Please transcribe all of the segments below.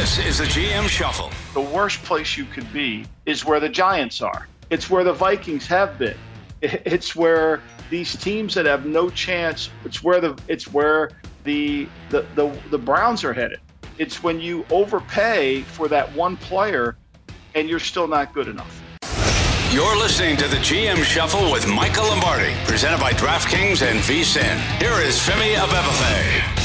This is the GM Shuffle. The worst place you could be is where the Giants are. It's where the Vikings have been. It's where these teams that have no chance. It's where the it's where the the the, the Browns are headed. It's when you overpay for that one player and you're still not good enough. You're listening to the GM Shuffle with Michael Lombardi, presented by DraftKings and VSIN. Here is Femi Abebefe.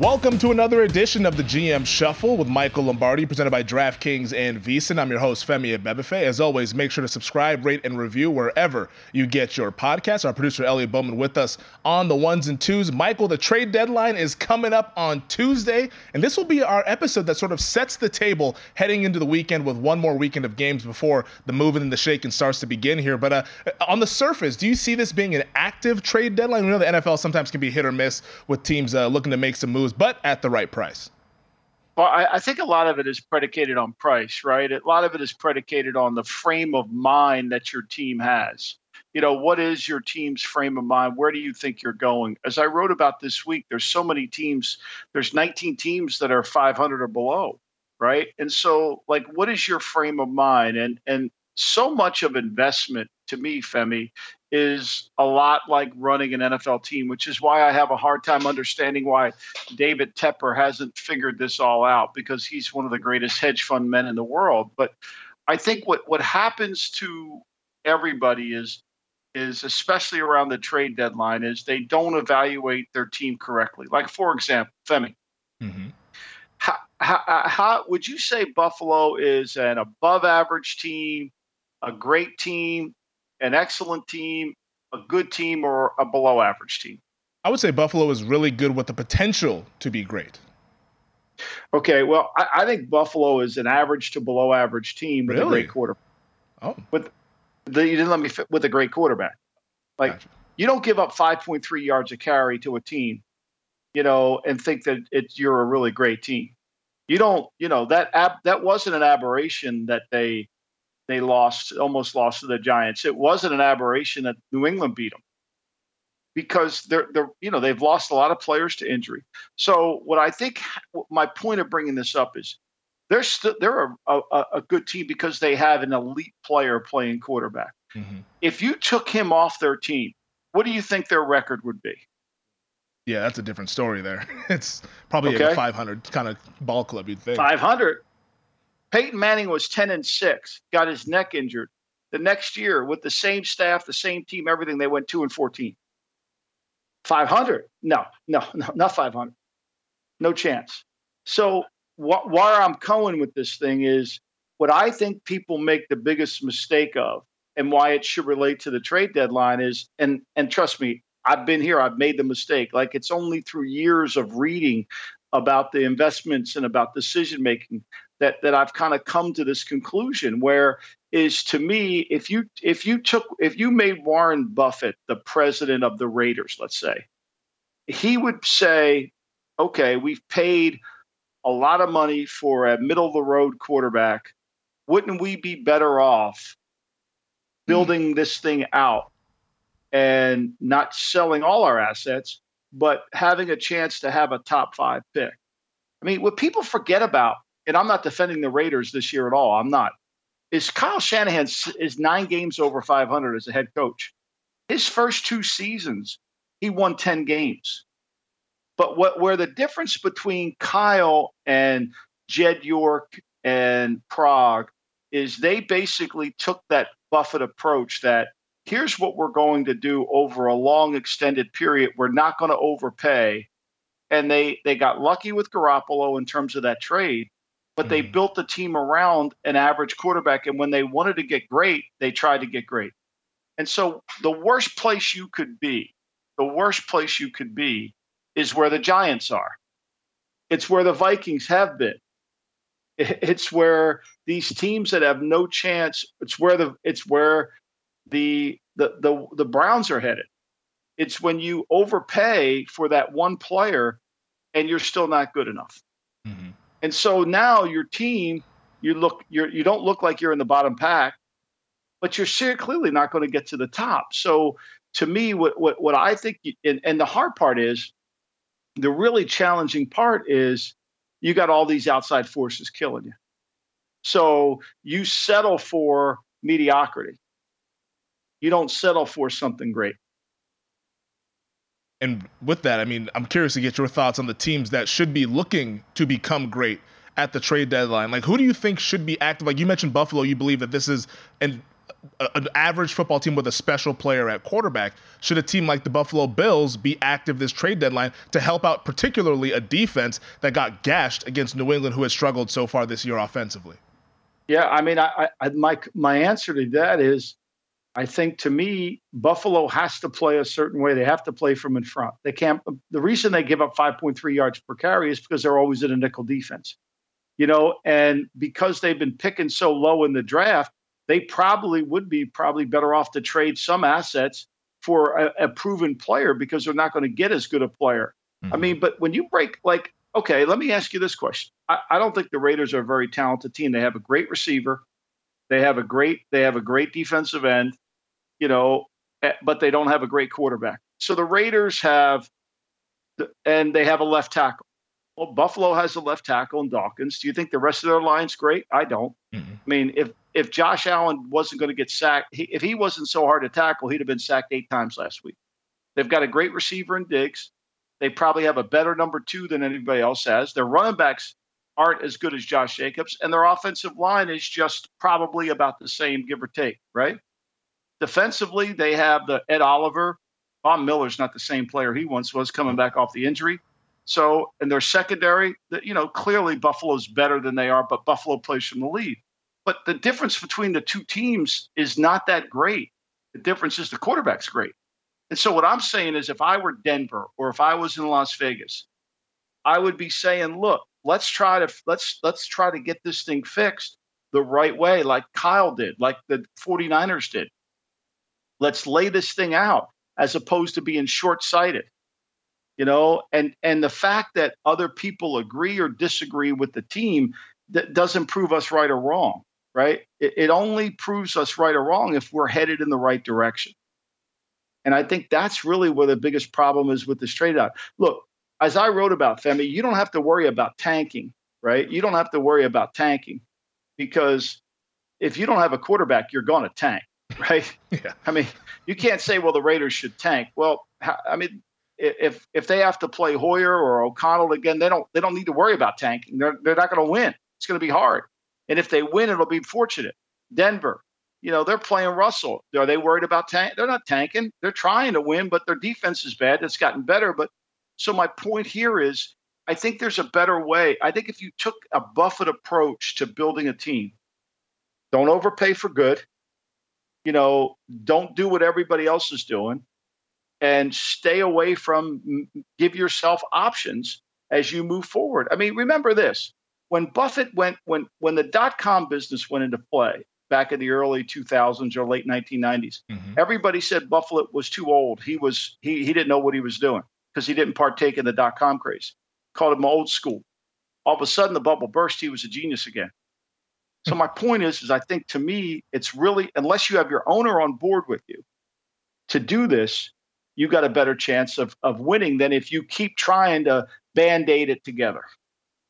Welcome to another edition of the GM Shuffle with Michael Lombardi, presented by DraftKings and VSIN. I'm your host, Femi Abebefe. As always, make sure to subscribe, rate, and review wherever you get your podcasts. Our producer, Elliot Bowman, with us on the ones and twos. Michael, the trade deadline is coming up on Tuesday, and this will be our episode that sort of sets the table heading into the weekend with one more weekend of games before the moving and the shaking starts to begin here. But uh, on the surface, do you see this being an active trade deadline? We know the NFL sometimes can be hit or miss with teams uh, looking to make some moves but at the right price. Well, I, I, think a lot of it is predicated on price, right? A lot of it is predicated on the frame of mind that your team has. You know, what is your team's frame of mind? Where do you think you're going? As I wrote about this week, there's so many teams, there's 19 teams that are 500 or below, right? And so, like, what is your frame of mind? And and so much of investment to me, Femi, is a lot like running an NFL team, which is why I have a hard time understanding why David Tepper hasn't figured this all out because he's one of the greatest hedge fund men in the world. But I think what what happens to everybody is is especially around the trade deadline is they don't evaluate their team correctly. Like for example, Femi. Mm-hmm. How, how, how would you say Buffalo is an above average team, a great team, an excellent team, a good team, or a below average team? I would say Buffalo is really good with the potential to be great. Okay, well, I, I think Buffalo is an average to below average team with really? a great quarterback. Oh, with the, you didn't let me fit with a great quarterback. Like gotcha. you don't give up 5.3 yards a carry to a team, you know, and think that it's you're a really great team. You don't, you know, that ab, that wasn't an aberration that they they lost, almost lost to the Giants. It wasn't an aberration that New England beat them because they're they're you know they've lost a lot of players to injury. So what I think my point of bringing this up is they're still they're a, a, a, good team because they have an elite player playing quarterback. Mm-hmm. If you took him off their team, what do you think their record would be? Yeah, that's a different story there. It's probably okay. a 500 kind of ball club, you'd think. 500. Peyton Manning was 10 and 6, got his neck injured. The next year, with the same staff, the same team, everything, they went 2 and 14. 500? No, no, no, not 500. No chance. So, wh- where I'm going with this thing is what I think people make the biggest mistake of and why it should relate to the trade deadline is, and, and trust me, I've been here, I've made the mistake. Like it's only through years of reading about the investments and about decision making that that I've kind of come to this conclusion where is to me if you if you took if you made Warren Buffett the president of the Raiders let's say he would say okay we've paid a lot of money for a middle of the road quarterback. Wouldn't we be better off hmm. building this thing out and not selling all our assets but having a chance to have a top 5 pick? I mean what people forget about and I'm not defending the Raiders this year at all. I'm not. Is Kyle Shanahan is nine games over 500 as a head coach. His first two seasons, he won 10 games. But what where the difference between Kyle and Jed York and Paraag is they basically took that Buffett approach that here's what we're going to do over a long extended period. We're not going to overpay. And they they got lucky with Garoppolo in terms of that trade but they mm-hmm. built the team around an average quarterback. And when they wanted to get great, they tried to get great. And so the worst place you could be, the worst place you could be is where the Giants are. It's where the Vikings have been. It's where these teams that have no chance. It's where the it's where the the the, the Browns are headed. It's when you overpay for that one player and you're still not good enough. And so now your team, you look you're you don't look like you're in the bottom pack, but you're clearly not going to get to the top. So to me, what what what I think, and, and the hard part is, the really challenging part is you got all these outside forces killing you. So you settle for mediocrity. You don't settle for something great. And with that, I mean, I'm curious to get your thoughts on the teams that should be looking to become great at the trade deadline. Like, who do you think should be active? Like you mentioned, Buffalo. You believe that this is an an average football team with a special player at quarterback. Should a team like the Buffalo Bills be active this trade deadline to help out, particularly a defense that got gashed against New England, who has struggled so far this year offensively? Yeah, I mean, I, I my my answer to that is, I think to me, Buffalo has to play a certain way. They have to play from in front. They can't. The reason they give up 5.3 yards per carry is because they're always in a nickel defense, you know, and because they've been picking so low in the draft they probably would be probably better off to trade some assets for a, a proven player because they're not going to get as good a player. Mm-hmm. I mean, but when you break like, okay, let me ask you this question. I, I don't think the Raiders are a very talented team. They have a great receiver. They have a great they have a great defensive end, you know, eh, but they don't have a great quarterback. So the Raiders have, and they have a left tackle. Well, Buffalo has a left tackle in Dawkins. Do you think the rest of their line's great? I don't. Mm-hmm. I mean, if if Josh Allen wasn't going to get sacked, he, if he wasn't so hard to tackle, he'd have been sacked eight times last week. They've got a great receiver in Diggs. They probably have a better number two than anybody else has. Their running backs aren't as good as Josh Jacobs, and their offensive line is just probably about the same, give or take, right? Defensively, they have the Ed Oliver. Von Miller's not the same player he once was coming back off the injury. So, in their secondary, you know, clearly Buffalo's better than they are, but Buffalo plays from the lead. But the difference between the two teams is not that great. The difference is the quarterback's great. And so what I'm saying is if I were Denver or if I was in Las Vegas, I would be saying, look, let's try to let's let's try to get this thing fixed the right way like Kyle did, like the 49ers did. Let's lay this thing out as opposed to being short-sighted. You know, and and the fact that other people agree or disagree with the team that doesn't prove us right or wrong right? It, it only proves us right or wrong if we're headed in the right direction. And I think that's really where the biggest problem is with this trade out. Look, as I wrote about Femi, you don't have to worry about tanking, right? You don't have to worry about tanking because if you don't have a quarterback, you're going to tank, right? Yeah. I mean, you can't say, well, the Raiders should tank. Well, I mean, if if they have to play Hoyer or O'Connell again, they don't they don't need to worry about tanking. They're they're not going to win. It's going to be hard. And if they win, it'll be fortunate. Denver, you know, they're playing Russell. Are they worried about tank? They're not tanking. They're trying to win, but their defense is bad. It's gotten better. But so my point here is I think there's a better way. I think if you took a Buffett approach to building a team, don't overpay for good. You know, don't do what everybody else is doing and stay away from give yourself options as you move forward. I mean, remember this when Buffett went when when the dot com business went into play back in the early 2000s or late 1990s, mm-hmm. everybody said Buffett was too old. He was he he didn't know what he was doing because he didn't partake in the dot com craze. Called him old school. All of a sudden, the bubble burst. He was a genius again. So my point is, is I think to me, it's really unless you have your owner on board with you to do this, you got a better chance of of winning than if you keep trying to band aid it together.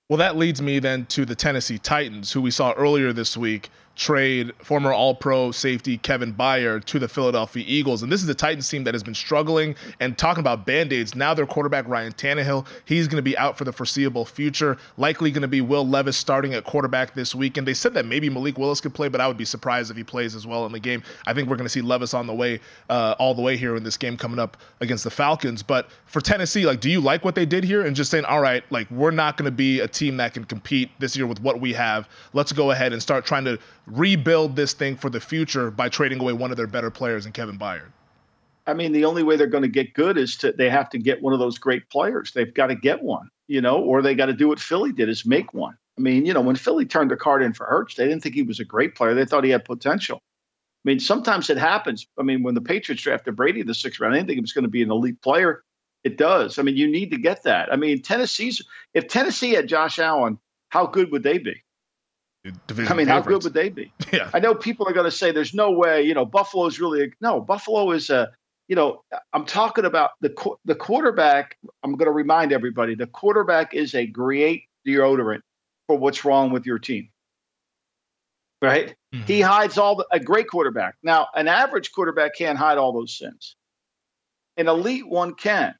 Well, that leads me then to the Tennessee Titans, who we saw earlier this week trade former All Pro safety Kevin Byard to the Philadelphia Eagles. And this is a Titans team that has been struggling and talking about band aids. Now, their quarterback, Ryan Tannehill, he's going to be out for the foreseeable future. Likely going to be Will Levis starting at quarterback this week. And they said that maybe Malik Willis could play, but I would be surprised if he plays as well in the game. I think we're going to see Levis on the way, uh, all the way here in this game coming up against the Falcons. But for Tennessee, like, do you like what they did here and just saying, all right, like, we're not going to be a team that can compete this year with what we have. Let's go ahead and start trying to rebuild this thing for the future by trading away one of their better players in Kevin Byard? I mean, the only way they're going to get good is to they have to get one of those great players. They've got to get one, you know, or they got to do what Philly did is make one. I mean, you know, when Philly turned the card in for Hurts, they didn't think he was a great player. They thought he had potential. I mean, sometimes it happens. I mean, when the Patriots drafted Brady in the sixth round, I didn't think he was going to be an elite player. It does. I mean, you need to get that. I mean, Tennessee's if Tennessee had Josh Allen, how good would they be? Division I mean, favorites. how good would they be? Yeah. I know people are going to say there's no way. You know, Buffalo's really a, no. Buffalo is a. You know, I'm talking about the the quarterback. I'm going to remind everybody the quarterback is a great deodorant for what's wrong with your team. Right? Mhm. He hides all the, a great quarterback. Now, an average quarterback can't hide all those sins. An elite one can,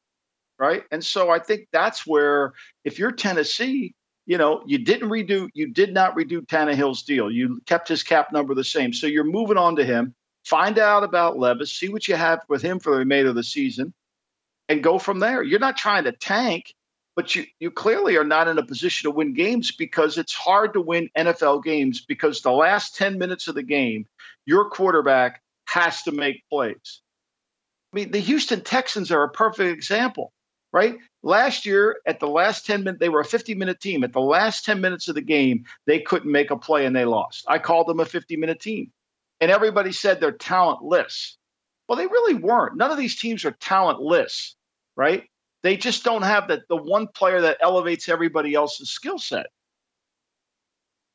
right? And so I think that's where, if you're Tennessee, you know, you didn't redo, you did not redo Tannehill's deal. You kept his cap number the same. So you're moving on to him. Find out about Levis, see what you have with him for the remainder of the season, and go from there. You're not trying to tank, but you you clearly are not in a position to win games because it's hard to win NFL games because the last 10 minutes of the game, your quarterback has to make plays. I mean, the Houston Texans are a perfect example, right? Last year, at the last 10 minutes, they were a 50 minute team. At the last 10 minutes of the game, they couldn't make a play and they lost. I called them a 50 minute team. And everybody said they're talentless. Well, they really weren't. None of these teams are talentless, right? They just don't have the, the one player that elevates everybody else's skill set.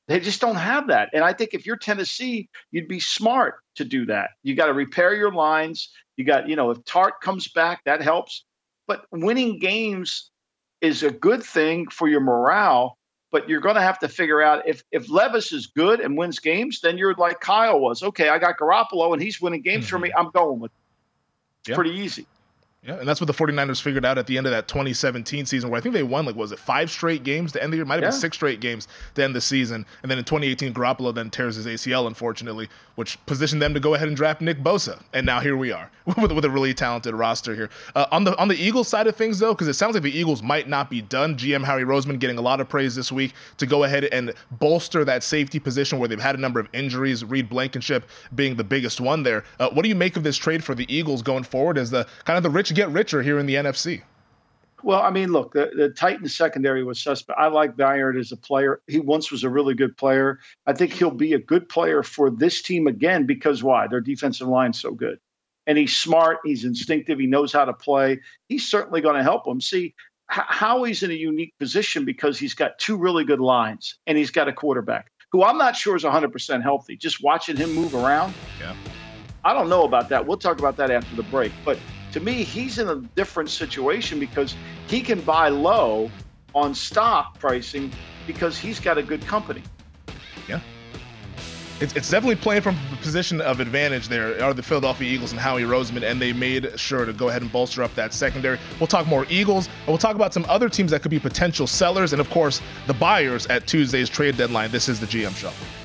They just don't have that. And I think if you're Tennessee, you'd be smart to do that. You got to repair your lines. You got, you know, if Tart comes back, that helps. But winning games is a good thing for your morale. But you're going to have to figure out if if Levis is good and wins games, then you're like Kyle was. Okay, I got Garoppolo and he's winning games for me. Mm-hmm. I'm going with. It. It's Yeah. pretty easy. Yeah, and that's what the 49ers figured out at the end of that 2017 season, where I think they won, like, was it five straight games to end the year? Might have Yeah. been six straight games to end the season. And then in 2018, Garoppolo then tears his ACL, unfortunately, which positioned them to go ahead and draft Nick Bosa. And now here we are with, with a really talented roster here. Uh, on the on the Eagles side of things, though, because it sounds like the Eagles might not be done. GM Howie Roseman getting a lot of praise this week to go ahead and bolster that safety position where they've had a number of injuries, Reed Blankenship being the biggest one there. Uh, what do you make of this trade for the Eagles going forward as the kind of the rich get richer here in the NFC? Well, I mean, look, the, the Titans secondary was suspect. I like Byard as a player. He once was a really good player. I think he'll be a good player for this team again because why? Their defensive line's so good. And he's smart, he's instinctive, he knows how to play. He's certainly going to help them. See, h- Howie's in a unique position because he's got two really good lines and he's got a quarterback who I'm not sure is 100% healthy. Just watching him move around, Yeah. I don't know about that. We'll talk about that after the break. But to me, he's in a different situation because he can buy low on stock pricing because he's got a good company. Yeah. It's, definitely playing from a position of advantage there are the Philadelphia Eagles and Howie Roseman, and they made sure to go ahead and bolster up that secondary. We'll talk more Eagles, and we'll talk about some other teams that could be potential sellers, and of course, the buyers at Tuesday's trade deadline. This is the GM Shuffle.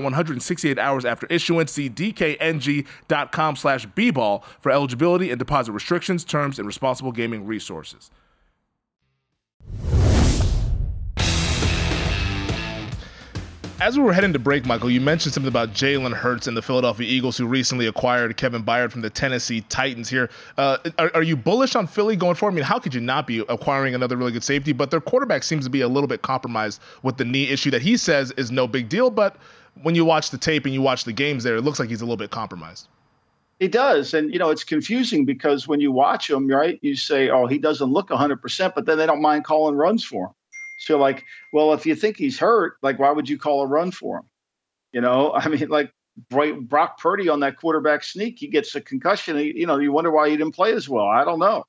168 hours after issuance. See dkng.com slash bball for eligibility and deposit restrictions, terms, and responsible gaming resources. as we were heading to break, Michael, you mentioned something about Jalen Hurts and the Philadelphia Eagles, who recently acquired Kevin Byard from the Tennessee Titans. Here, uh, are, are, you bullish on Philly going forward? I mean, how could you not be acquiring another really good safety? But their quarterback seems to be a little bit compromised with the knee issue that he says is no big deal. But when you watch the tape and you watch the games, there, it looks like he's a little bit compromised. He does, and you know it's confusing because when you watch him, right, you say, "Oh, he doesn't look 100 percent," but then they don't mind calling runs for him. So like, well, if you think he's hurt, like, why would you call a run for him? You know, I mean, like Brock Purdy on that quarterback sneak, he gets a concussion. You know, you wonder why he didn't play as well. I don't know.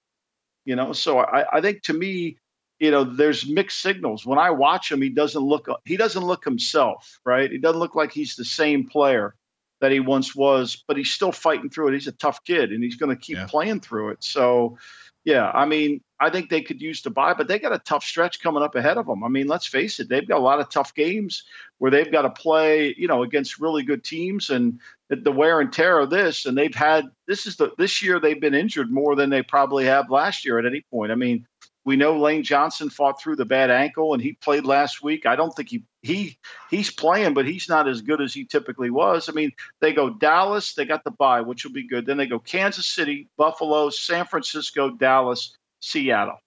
You know, so I, I think to me, you know, there's mixed signals. When I watch him, he doesn't look he doesn't look himself, right? He doesn't look like he's the same player that he once was, but he's still fighting through it. He's a tough kid and he's going to keep yeah. playing through it. So, yeah, I mean, I think they could use to buy, but they got a tough stretch coming up ahead of them. I mean, let's face it, they've got a lot of tough games where they've got to play, you know, against really good teams and the, the wear and tear of this. And they've had this is the this year they've been injured more than they probably have last year at any point. I mean, we know Lane Johnson fought through the bad ankle and he played last week. I don't think he he he's playing, but he's not as good as he typically was. I mean, they go Dallas, they got the bye, which will be good. Then they go Kansas City, Buffalo, San Francisco, Dallas, Seattle.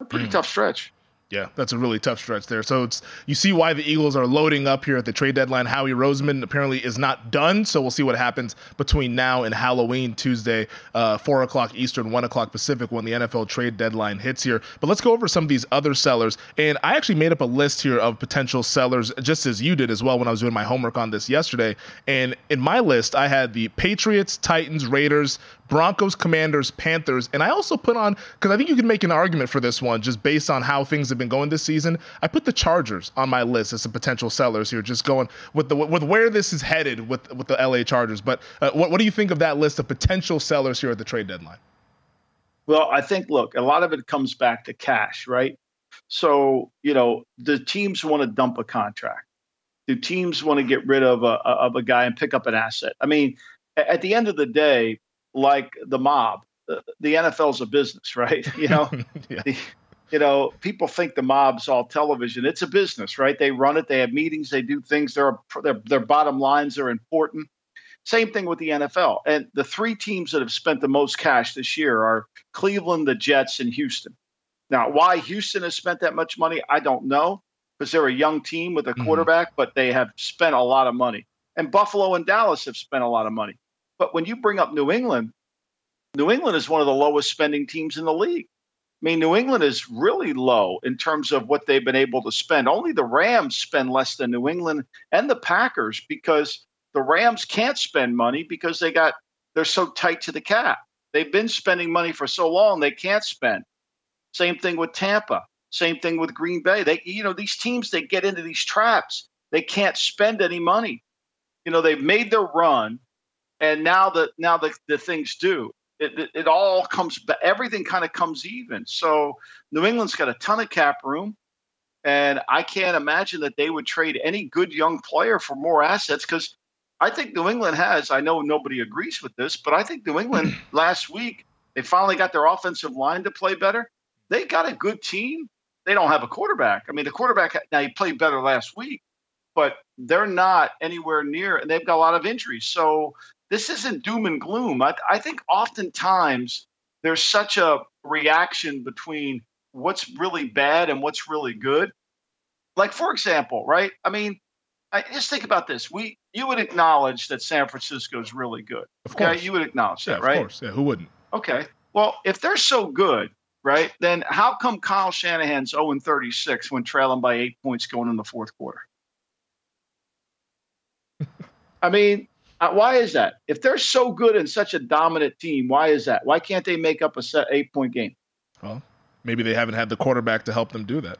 A pretty mm. tough stretch. Yeah, that's a really tough stretch there. So it's you see why the Eagles are loading up here at the trade deadline. Howie Roseman apparently is not done, so we'll see what happens between now and Halloween Tuesday, uh, four o'clock Eastern, one o'clock Pacific, when the NFL trade deadline hits here. But let's go over some of these other sellers. And I actually made up a list here of potential sellers, just as you did as well when I was doing my homework on this yesterday. And in my list, I had the Patriots, Titans, Raiders, Broncos, Commanders, Panthers, and I also put on because I think you can make an argument for this one just based on how things have been going this season. I put the Chargers on my list as some potential sellers here, just going with the with where this is headed with with the LA Chargers. But uh, what what do you think of that list of potential sellers here at the trade deadline? Well, I think look, a lot of it comes back to cash, right? So you know the teams want to dump a contract. Do teams want to get rid of a of a guy and pick up an asset? I mean, at the end of the day, like the mob. The, the NFL's a business, right? You know, yeah. the, you know, people think the mob's all television. It's a business, right? They run it. They have meetings. They do things. Their their, their bottom lines are important. Same thing with the NFL. And the three teams that have spent the most cash this year are Cleveland, the Jets, and Houston. Now, why Houston has spent that much money, I don't know, because they're a young team with a mm-hmm. quarterback, mm-hmm. but they have spent a lot of money. And Buffalo and Dallas have spent a lot of money. But when you bring up New England, New England is one of the lowest spending teams in the league. I mean, New England is really low in terms of what they've been able to spend. Only the Rams spend less than New England and the Packers because the Rams can't spend money because they got they're so tight to the cap. They've been spending money for so long they can't spend. Same thing with Tampa. Same thing with Green Bay. They you know these teams they get into these traps. They can't spend any money. You know they've made their run and now that now the, the things do it, it, it all comes everything kind of comes even. So new england's got a ton of cap room and i can't imagine that they would trade any good young player for more assets because i think new england has i know nobody agrees with this but i think new england last week they finally got their offensive line to play better. They got a good team. They don't have a quarterback. I mean the quarterback now he played better last week but they're not anywhere near and they've got a lot of injuries. So this isn't doom and gloom. I, I think oftentimes there's such a reaction between what's really bad and what's really good. Like, for example, right? I mean, I, just think about this. We you would acknowledge that San Francisco is really good. Of course. Okay? You would acknowledge yeah, that, right? Of course. Yeah, who wouldn't? Okay. Well, if they're so good, right, then how come Kyle Shanahan's 0 36 when trailing by eight points going in the fourth quarter? I mean, Uh, why is that? If they're so good and such a dominant team, why is that? Why can't they make up a set eight point game? Well, maybe they haven't had the quarterback to help them do that.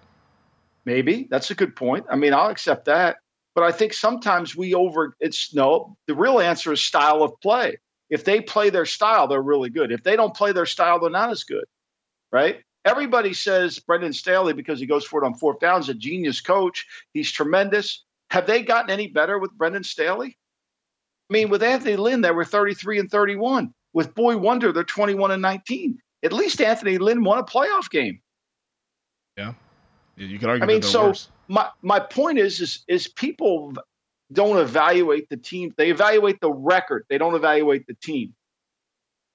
Maybe that's a good point. I mean, I'll accept that. But I think sometimes we over it's no, the real answer is style of play. If they play their style, they're really good. If they don't play their style, they're not as good. Right? Everybody says Brandon Staley because he goes for it on fourth downs, a genius coach. He's tremendous. Have they gotten any better with Brandon Staley? I mean, with Anthony Lynn, they were 33 and 31. With Boy Wonder, they're 21 and 19. At least Anthony Lynn won a playoff game. Yeah. you could argue I mean, so worse. my my point is is is people don't evaluate the team. They evaluate the record. They don't evaluate the team.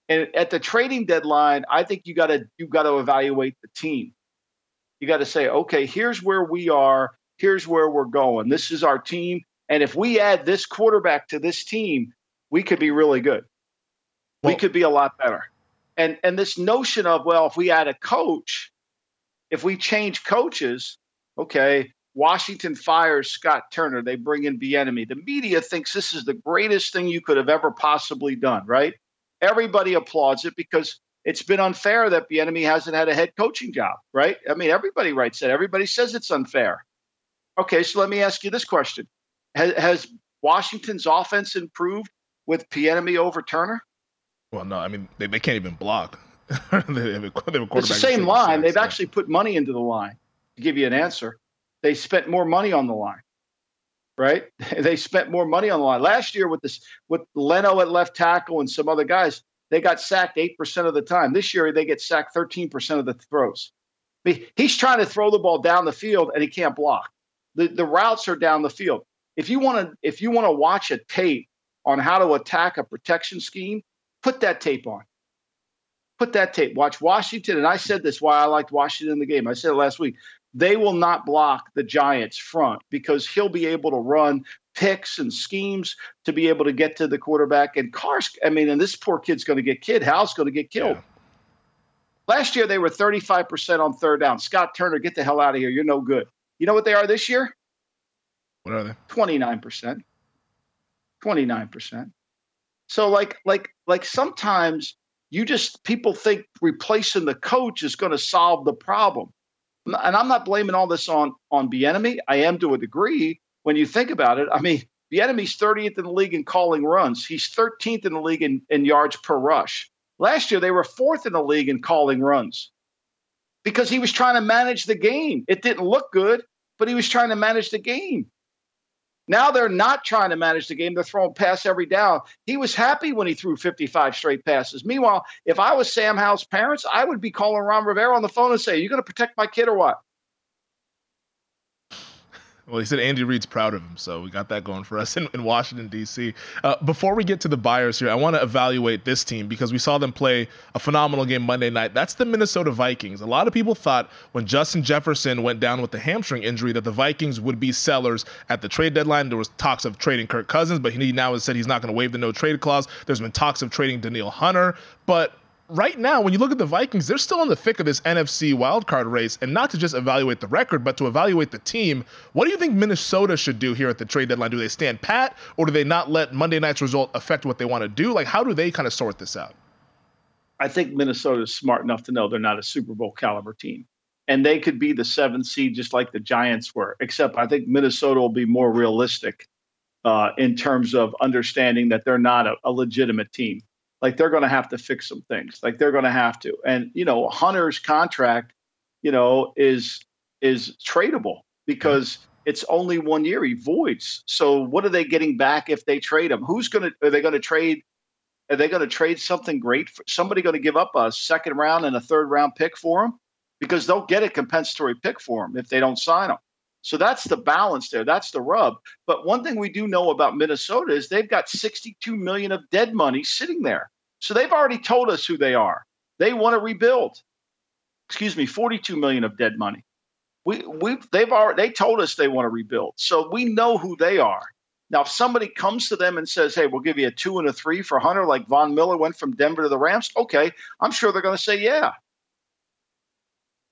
And at the trading deadline, I think you got to you got to evaluate the team. You got to say, okay, here's where we are. Here's where we're going. This is our team. And if we add this quarterback to this team, we could be really good. Well, we could be a lot better. And and this notion of well, if we add a coach, if we change coaches, okay, Washington fires Scott Turner. They bring in Bieniemy. The media thinks this is the greatest thing you could have ever possibly done. Right? Everybody applauds it because it's been unfair that Bieniemy hasn't had a head coaching job. Right? I mean, everybody writes that. Everybody says it's unfair. Okay, so let me ask you this question: Has, has Washington's offense improved with Bieniemy over Turner? Well, no. I mean, they, they can't even block. they have a, they have a it's the same line. They've actually put money into the line to give you an answer. They spent more money on the line, right? they spent more money on the line last year with this with Leno at left tackle and some other guys. They got sacked eight percent of the time. This year they get sacked thirteen percent of the throws. I mean, he's trying to throw the ball down the field and he can't block. The the routes are down the field. If you want to if you want to watch a tape on how to attack a protection scheme, put that tape on. Put that tape. Watch Washington. And I said this why I liked Washington in the game. I said it last week. They will not block the Giants' front because he'll be able to run picks and schemes to be able to get to the quarterback. And Cars, I mean, and this poor kid's going to get killed. Howell's going to get killed. Yeah. Last year, they were 35% on third down. Scott Turner, get the hell out of here. You're no good. You know what they are this year? What are they? 29%. 29%. So like like like sometimes you just people think replacing the coach is going to solve the problem. And I'm not blaming all this on on Bieniemy. I am to a degree when you think about it. I mean, Bieniemy's 30th in the league in calling runs. He's 13th in the league in, in yards per rush. Last year they were fourth in the league in calling runs because he was trying to manage the game. It didn't look good, but he was trying to manage the game. Now they're not trying to manage the game. They're throwing pass every down. He was happy when he threw 55 straight passes. Meanwhile, if I was Sam Howell's parents, I would be calling Ron Rivera on the phone and say, Are you going to protect my kid or what? Well, he said Andy Reid's proud of him, so we got that going for us in, in Washington, D.C. Uh, before we get to the buyers here, I want to evaluate this team because we saw them play a phenomenal game Monday night. That's the Minnesota Vikings. A lot of people thought when Justin Jefferson went down with the hamstring injury that the Vikings would be sellers at the trade deadline. There was talks of trading Kirk Cousins, but he now has said he's not going to waive the no trade clause. There's been talks of trading Danielle Hunter, but right now, when you look at the Vikings, they're still in the thick of this NFC wildcard race, and not to just evaluate the record, but to evaluate the team. What do you think Minnesota should do here at the trade deadline? Do they stand pat, or do they not let Monday night's result affect what they want to do? Like, how do they kind of sort this out? I think Minnesota is smart enough to know they're not a Super Bowl caliber team. And they could be the seventh seed just like the Giants were, except I think Minnesota will be more realistic uh, in terms of understanding that they're not a, a legitimate team like they're going to have to fix some things. Like they're going to have to. And you know, Hunter's contract, you know, is is tradable because it's only one year. He voids. So what are they getting back if they trade him? Who's going to? Are they going to trade? Are they going to trade something great? For, somebody going to give up a second round and a third round pick for him? Because they'll get a compensatory pick for him if they don't sign him. So that's the balance there. That's the rub. But one thing we do know about Minnesota is they've got 62 million of dead money sitting there. So they've already told us who they are. They want to rebuild. Excuse me, 42 million of dead money. We we they've already they told us they want to rebuild. So we know who they are. Now, if somebody comes to them and says, "Hey, we'll give you a two and a three for Hunter," like Von Miller went from Denver to the Rams, okay, I'm sure they're going to say, "Yeah."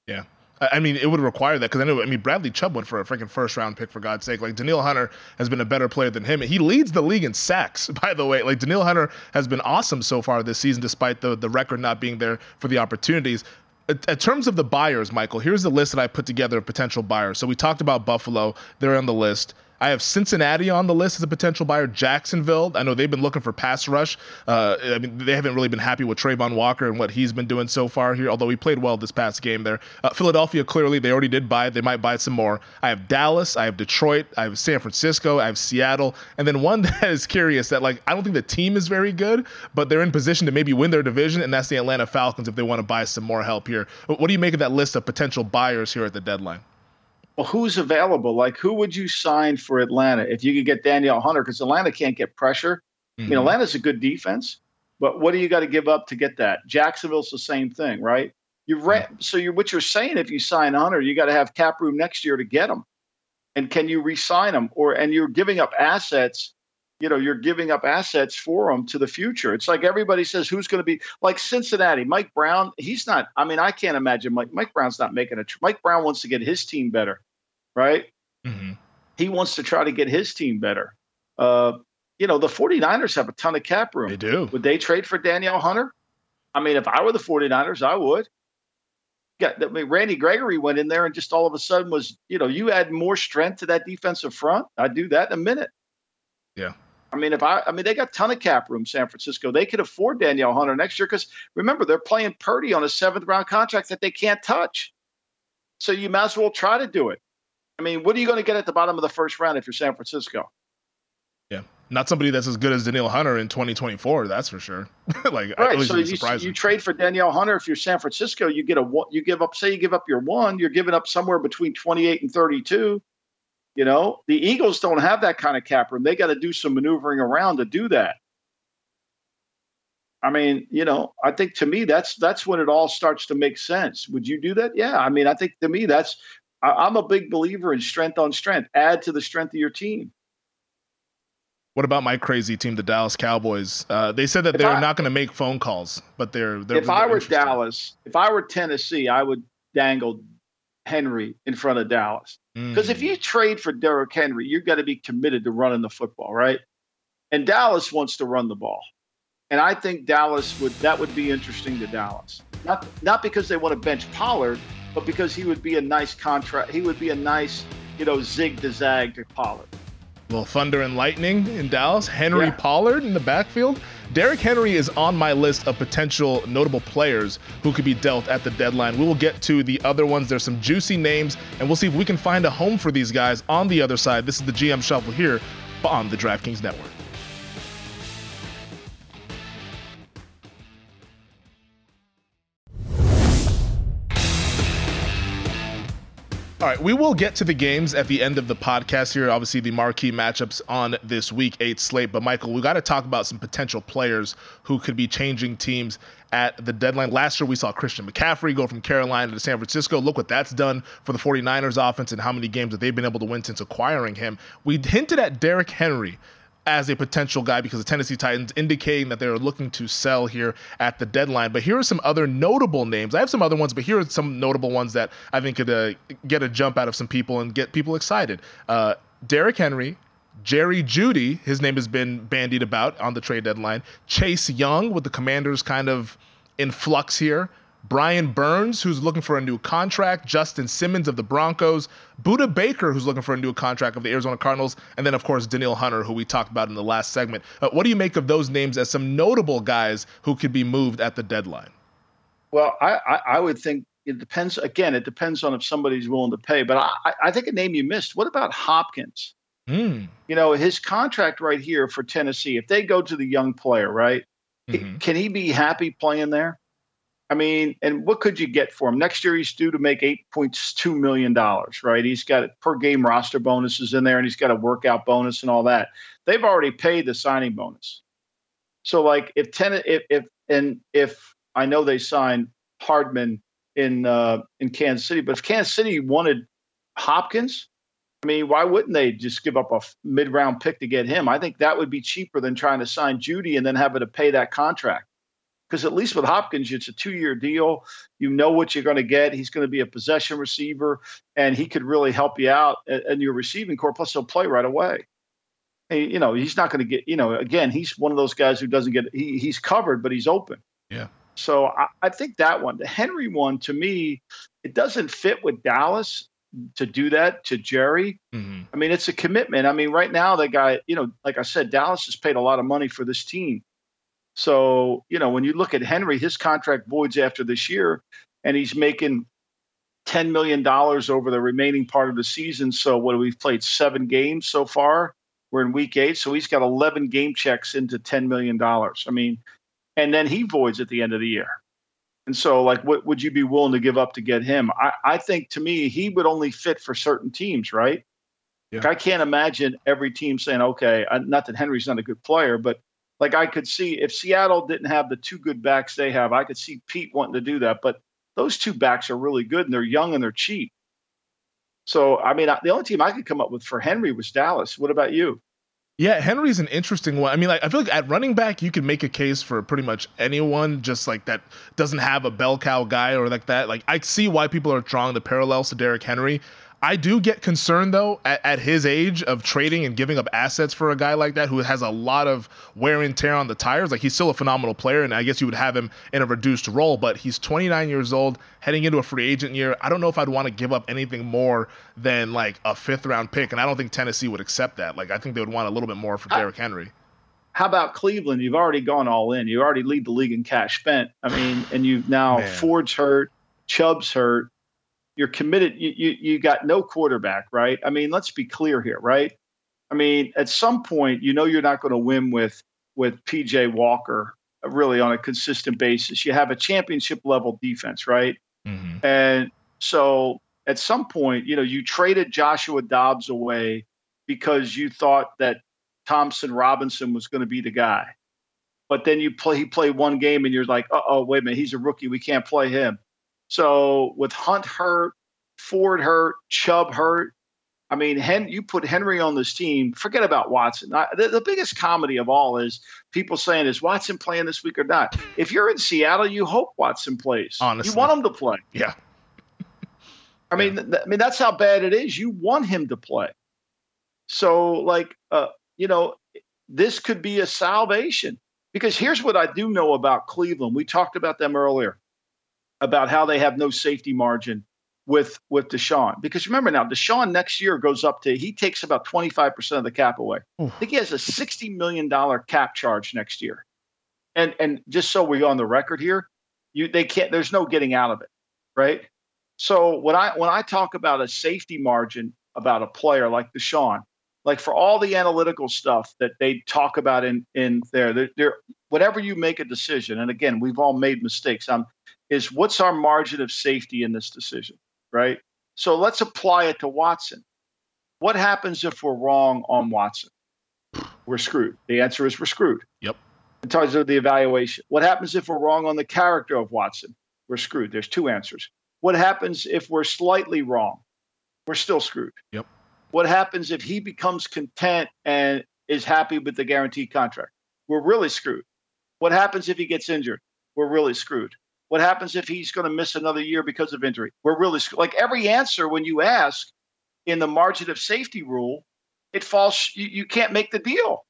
Yeah. I mean, it would require that because I know. I mean, Bradley Chubb went for a freaking first round pick for God's sake. Like Danielle Hunter has been a better player than him. He leads the league in sacks, by the way. Like Danielle Hunter has been awesome so far this season, despite the the record not being there for the opportunities. In terms of the buyers, Michael, here's the list that I put together of potential buyers. So we talked about Buffalo; they're on the list. I have Cincinnati on the list as a potential buyer. Jacksonville, I know they've been looking for pass rush. Uh, I mean, they haven't really been happy with Travon Walker and what he's been doing so far here, although he played well this past game there. Uh, Philadelphia, clearly, they already did buy. They might buy some more. I have Dallas, I have Detroit, I have San Francisco, I have Seattle, and then one that is curious that, like, I don't think the team is very good, but they're in position to maybe win their division, and that's the Atlanta Falcons if they want to buy some more help here. What do you make of that list of potential buyers here at the deadline? Well, who's available? Like, who would you sign for Atlanta if you could get Danielle Hunter? Because Atlanta can't get pressure. Mm-hmm. I mean, Atlanta's a good defense, but what do you got to give up to get that? Jacksonville's the same thing, right? You rent, so you're what you're saying. If you sign Hunter, you got to have cap room next year to get him, and can you re-sign him? Or and you're giving up assets. You know, you're giving up assets for them to the future. It's like everybody says, who's going to be like Cincinnati? Mike Brown. He's not. I mean, I can't imagine Mike. Mike Brown's not making a. Mike Brown wants to get his team better, right? Mm-hmm. He wants to try to get his team better. Uh, you know, the 49ers have a ton of cap room. They do. Would they trade for Danielle Hunter? I mean, if I were the 49ers, I would got I mean, Randy Gregory went in there and just all of a sudden was, you know, you add more strength to that defensive front. I'd do that in a minute. Yeah. I mean, if I, I mean, they got a ton of cap room, San Francisco. They could afford Danielle Hunter next year because remember they're playing Purdy on a seventh round contract that they can't touch. So you might as well try to do it. I mean, what are you going to get at the bottom of the first round if you're San Francisco? Yeah, not somebody that's as good as Danielle Hunter in 2024. That's for sure. like, right. So you, you, trade for Danielle Hunter if you're San Francisco. You get a you give up. Say you give up your one. You're giving up somewhere between 28 and 32. You know, the Eagles don't have that kind of cap room. They got to do some maneuvering around to do that. I mean, you know, I think to me that's that's when it all starts to make sense. Would you do that? Yeah. I mean, I think to me that's I, I'm a big believer in strength on strength. Add to the strength of your team. What about my crazy team, the Dallas Cowboys? Uh, they said that if they're I, not going to make phone calls, but they're. they're if they're I were Dallas, if I were Tennessee, I would dangle Henry in front of Dallas. Because mm. if you trade for Derrick Henry, you've got to be committed to running the football, right? And Dallas wants to run the ball, and I think Dallas would that would be interesting to Dallas. Not not because they want to bench Pollard, but because he would be a nice contract. He would be a nice, you know, zig to zag to Pollard little thunder and lightning in Dallas. Henry yeah. Pollard in the backfield. Derrick Henry is on my list of potential notable players who could be dealt at the deadline. We will get to the other ones. There's some juicy names, and we'll see if we can find a home for these guys on the other side. This is the GM Shuffle here on the DraftKings Network. All right, we will get to the games at the end of the podcast here. Obviously, the marquee matchups on this week eight slate. But, Michael, we got to talk about some potential players who could be changing teams at the deadline. Last year, we saw Christian McCaffrey go from Carolina to San Francisco. Look what that's done for the 49ers offense and how many games that they've been able to win since acquiring him. We hinted at Derrick Henry as a potential guy because the Tennessee Titans indicating that they're looking to sell here at the deadline. But here are some other notable names. I have some other ones, but here are some notable ones that I think could uh, get a jump out of some people and get people excited. Uh, Derrick Henry, Jerry Jeudy, his name has been bandied about on the trade deadline. Chase Young with the Commanders kind of in flux here. Brian Burns, who's looking for a new contract, Justin Simmons of the Broncos, Budda Baker, who's looking for a new contract of the Arizona Cardinals, and then, of course, Danielle Hunter, who we talked about in the last segment. Uh, what do you make of those names as some notable guys who could be moved at the deadline? Well, I, I, I would think it depends. Again, it depends on if somebody's willing to pay. But I, I think a name you missed. What about Hopkins? Mm. You know, his contract right here for Tennessee, if they go to the young player, right? Mm-hmm. Can he be happy playing there? I mean, and what could you get for him? Next year, he's due to make $8.2 million, right? He's got per game roster bonuses in there and he's got a workout bonus and all that. They've already paid the signing bonus. So, like, if 10, if, if, and if I know they signed Hardman in, uh, in Kansas City, but if Kansas City wanted Hopkins, I mean, why wouldn't they just give up a mid round pick to get him? I think that would be cheaper than trying to sign Jeudy and then having to pay that contract because at least with Hopkins, it's a two year deal. You know what you're going to get. He's going to be a possession receiver, and he could really help you out in your receiving corps. Plus, he'll play right away. you know, he's not going to get, you know, again, he's one of those guys who doesn't get, he, he's covered, but he's open. Yeah. So I, I think that one, the Henry one, to me, it doesn't fit with Dallas to do that to Jerry. Mm-hmm. I mean, it's a commitment. I mean, right now, the guy, you know, like I said, Dallas has paid a lot of money for this team. So, you know, when you look at Henry, his contract voids after this year, and he's making $10 million over the remaining part of the season. So, what we've played seven games so far. We're in week eight. So, he's got 11 game checks into $10 million. I mean, and then he voids at the end of the year. And so, like, what would you be willing to give up to get him? I, I think to me, he would only fit for certain teams, right? Yeah. Like, I can't imagine every team saying, okay, not that Henry's not a good player, but like I could see if Seattle didn't have the two good backs they have, I could see Pete wanting to do that. But those two backs are really good and they're young and they're cheap. So, I mean, the only team I could come up with for Henry was Dallas. What about you? Yeah, Henry's an interesting one. I mean, like I feel like at running back, you could make a case for pretty much anyone, just like that doesn't have a bell cow guy or like that. Like I see why people are drawing the parallels to Derrick Henry. I do get concerned though at, at, his age of trading and giving up assets for a guy like that who has a lot of wear and tear on the tires. Like he's still a phenomenal player, and I guess you would have him in a reduced role, but he's 29 years old, heading into a free agent year. I don't know if I'd want to give up anything more than like a fifth round pick, and I don't think Tennessee would accept that. Like I think they would want a little bit more for Derrick Henry. How about Cleveland? You've already gone all in. You already lead the league in cash spent. I mean, and you've now Man. Ford's hurt, Chubb's hurt you're committed. You, you you got no quarterback, right? I mean, let's be clear here, right? I mean, at some point, you know, you're not going to win with with PJ Walker really on a consistent basis. You have a championship level defense, right? Mm-hmm. And so at some point, you know, you traded Joshua Dobbs away because you thought that Thompson Robinson was going to be the guy. But then you play he played one game and you're like, oh, wait a minute, he's a rookie. We can't play him. So with Hunt hurt, Ford hurt, Chubb hurt. I mean, Hen- you put Henry on this team. Forget about Watson. I, the, the, biggest comedy of all is people saying, "Is Watson playing this week or not?" If you're in Seattle, you hope Watson plays. Honestly, you want him to play. Yeah. I mean, th- I mean that's how bad it is. You want him to play. So, like, uh, you know, this could be a salvation because here's what I do know about Cleveland. We talked about them earlier about how they have no safety margin with with Deshaun. Because remember now, Deshaun next year goes up to he takes about 25% of the cap away. I think he has a $60 million cap charge next year. And and just so we're on the record here, you they can't there's no getting out of it. Right. So when I when I talk about a safety margin about a player like Deshaun, like for all the analytical stuff that they talk about in in there, they're, whatever you make a decision, and again, we've all made mistakes. I'm is what's our margin of safety in this decision, right? So let's apply it to Watson. What happens if we're wrong on Watson? We're screwed. The answer is we're screwed. Yep. In terms of the evaluation. What happens if we're wrong on the character of Watson? We're screwed. There's two answers. What happens if we're slightly wrong? We're still screwed. Yep. What happens if he becomes content and is happy with the guaranteed contract? We're really screwed. What happens if he gets injured? We're really screwed. What happens if he's going to miss another year because of injury? We're really like every answer when you ask in the margin of safety rule, it falls. You, you can't make the deal.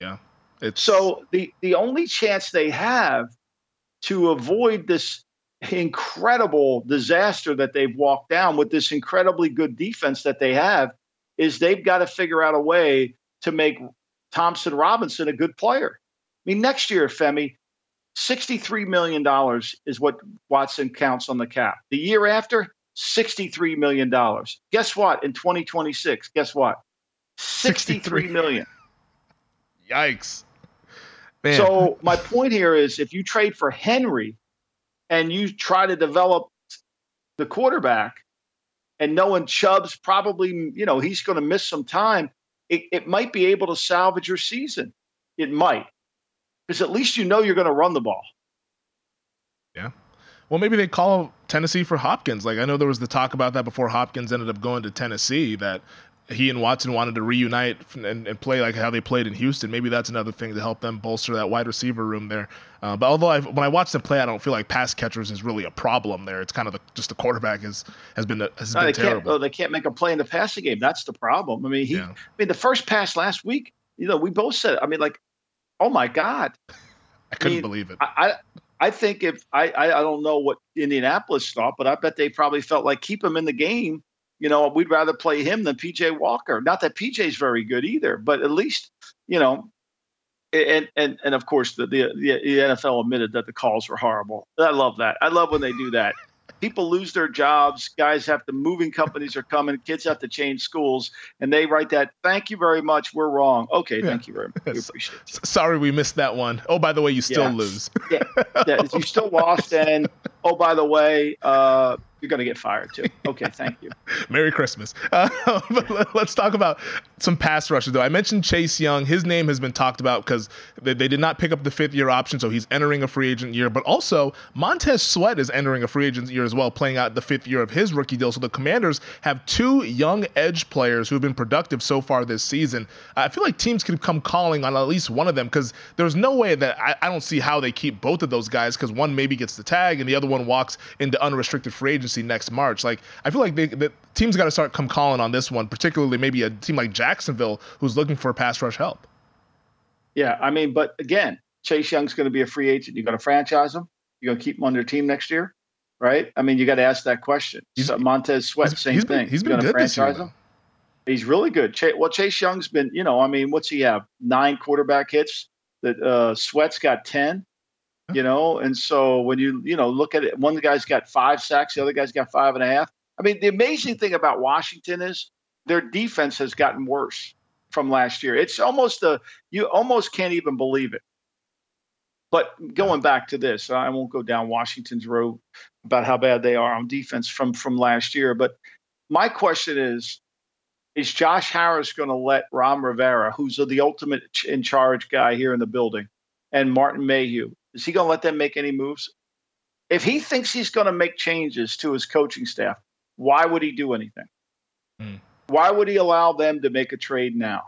Yeah. It's... So the the only chance they have to avoid this incredible disaster that they've walked down with this incredibly good defense that they have is they've got to figure out a way to make Thompson Robinson a good player. I mean, next year, Femi, $63 million is what Watson counts on the cap. The year after, $63 million. Guess what? In 2026, guess what? 63 million. Yikes. Man. So my point here is if you trade for Henry and you try to develop the quarterback and knowing Chubb's probably, you know, he's going to miss some time, it, it might be able to salvage your season. It might because at least you know you're going to run the ball. Yeah. Well, maybe they call Tennessee for Hopkins. Like I know there was the talk about that before Hopkins ended up going to Tennessee that he and Watson wanted to reunite and, and, play like how they played in Houston. Maybe that's another thing to help them bolster that wide receiver room there. Uh, but although I've, when I watch them play, I don't feel like pass catchers is really a problem there. It's kind of the, just the quarterback is, has been has no, been they terrible. Can't, oh, they can't make a play in the passing game. That's the problem. I mean, he. Yeah. I mean, the first pass last week. You know, we both said. I mean, like oh my god, I couldn't I mean, believe it. I, I think if I, I don't know what Indianapolis thought, but I bet they probably felt like keep him in the game. You know, we'd rather play him than PJ Walker. Not that PJ's very good either, but at least you know. And and and of course the, the the NFL admitted that the calls were horrible. I love that. I love when they do that. People lose their jobs. Guys have to moving companies are coming. Kids have to change schools, and they write that. Thank you very much. We're wrong. Okay, yeah. thank you very much. We appreciate it. Sorry, we missed that one. Oh, by the way, you still yeah. lose. yeah. yeah, you still lost, and oh, by the way, uh, you're going to get fired too. Okay, thank you. Merry Christmas. Uh, let's talk about some pass rushers, though. I mentioned Chase Young. His name has been talked about because they, they, did not pick up the fifth year option, so he's entering a free agent year. But also, Montez Sweat is entering a free agent year as well, playing out the fifth year of his rookie deal. So the Commanders have two young edge players who have been productive so far this season. I feel like teams could come calling on at least one of them because there's no way that I, I don't see how they keep both of those guys because one maybe gets the tag and the other one walks into unrestricted free agency next March. Like I feel like they, the teams got to start come calling on this one, particularly maybe a team like Jacksonville who's looking for pass rush help. Yeah, I mean, but again, Chase Young's going to be a free agent. You're going to franchise him. You're going to keep him on your team next year, right? I mean, you got to ask that question. So Montez Sweat, he's, same he's thing. Been, he's been good franchise this year, him. He's really good. Ch- well, Chase Young's been, you know, I mean, what's he have? Nine quarterback hits. That uh, Sweat's got ten you know? And so when you you know look at it one guy's got five sacks the other guy's got five and a half. I mean the amazing thing about washington is their defense has gotten worse from last year. It's almost a you almost can't even believe it. But going back to this i won't go down washington's road about how bad they are on defense from from last year but my question is is josh harris going to let ron rivera who's the ultimate in charge guy here in the building and martin mayhew is he going to let them make any moves? If he thinks he's going to make changes to his coaching staff, why would he do anything? Mm. Why would he allow them to make a trade now?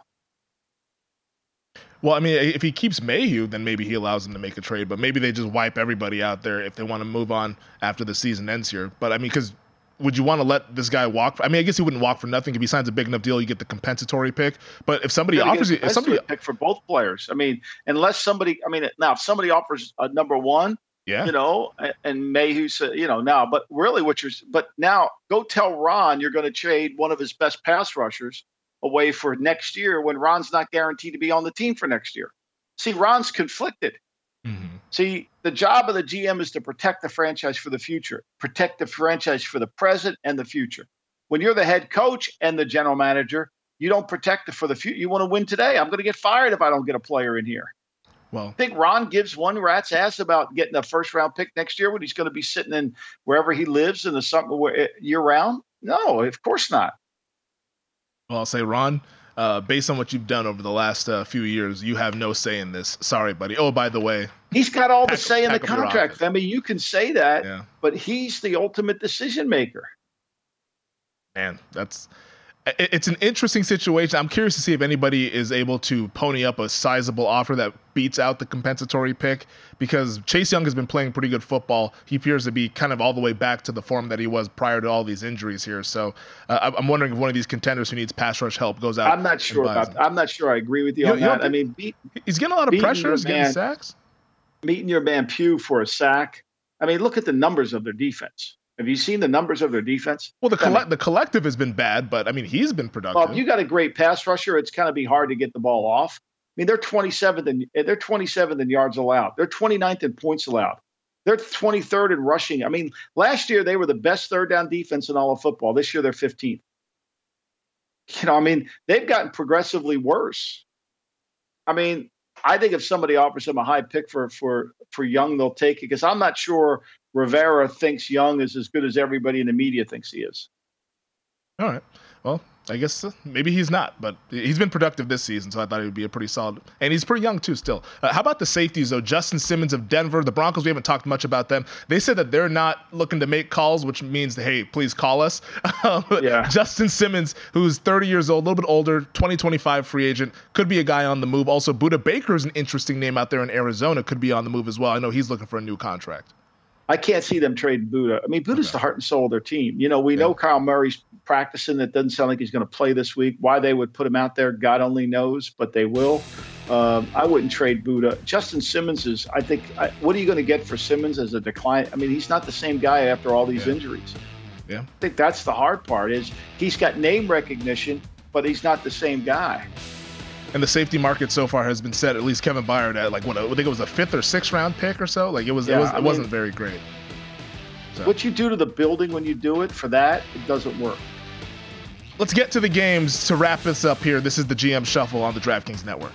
Well, I mean, if he keeps Mayhew, then maybe he allows them to make a trade. But maybe they just wipe everybody out there if they want to move on after the season ends here. But I mean, because would you want to let this guy walk? I mean, I guess he wouldn't walk for nothing. If he signs a big enough deal, you get the compensatory pick. But if somebody offers you, if somebody pick for both players, I mean, unless somebody, I mean, now if somebody offers a number one, yeah, you know, and Mayhew said, you know, now, but really, what you're, but now go tell Ron you're going to trade one of his best pass rushers away for next year when Ron's not guaranteed to be on the team for next year. See, Ron's conflicted. Mm-hmm. See, the job of the GM is to protect the franchise for the future, protect the franchise for the present and the future. When you're the head coach and the general manager, you don't protect it for the future. You want to win today. I'm going to get fired if I don't get a player in here. Well, I think Ron gives one rat's ass about getting a first round pick next year when he's going to be sitting in wherever he lives in the summer year round. No, of course not. Well, I'll say Ron uh, based on what you've done over the last uh, few years, you have no say in this. Sorry, buddy. Oh, by the way, he's got all the say in the contract. I mean, you can say that, yeah. but he's the ultimate decision maker. Man, that's it's an interesting situation. I'm curious to see if anybody is able to pony up a sizable offer that beats out the compensatory pick because Chase Young has been playing pretty good football. He appears to be kind of all the way back to the form that he was prior to all these injuries here. So uh, I'm wondering if one of these contenders who needs pass rush help goes out. I'm not sure about. I'm not sure. I agree with you, you on that. I mean, beat, he's getting a lot of pressure. He's getting sacks. Meeting your man Pugh for a sack. I mean, look at the numbers of their defense. Have you seen the numbers of their defense? Well, the coll- the collective has been bad, but I mean, he's been productive. Well, if you got a great pass rusher, it's kind of be hard to get the ball off. I mean, they're 27th and they're 27th in yards allowed. They're 29th in points allowed. They're 23rd in rushing. I mean, last year they were the best third down defense in all of football. This year they're 15th. You know, I mean, they've gotten progressively worse. I mean, I think if somebody offers them a high pick for for for Young, they'll take it because I'm not sure Rivera thinks Young is as good as everybody in the media thinks he is. All right. Well, I guess uh, maybe he's not, but he's been productive this season, so I thought he would be a pretty solid. And he's pretty young too, still. Uh, how about the safeties though? Justin Simmons of Denver, the Broncos. We haven't talked much about them. They said that they're not looking to make calls, which means hey, please call us. yeah. Justin Simmons, who's 30 years old, a little bit older, 2025 free agent, could be a guy on the move. Also, Budda Baker is an interesting name out there in Arizona, could be on the move as well. I know he's looking for a new contract. I can't see them trading Budda. I mean, Budda's okay. the heart and soul of their team. You know, we yeah. know Kyler Murray's practicing. It doesn't sound like he's going to play this week. Why they would put him out there, God only knows, but they will. Um, I wouldn't trade Budda. Justin Simmons is, I think, I, what are you going to get for Simmons as a decline? I mean, he's not the same guy after all these yeah. injuries. Yeah. I think that's the hard part is he's got name recognition, but he's not the same guy. And the safety market so far has been set at least Kevin Byard at like what I think it was a fifth or sixth round pick or so. Like it was yeah, it was it I wasn't very great. So. What you do to the building when you do it for that, it doesn't work. Let's get to the games to wrap this up here. This is the GM Shuffle on the DraftKings Network.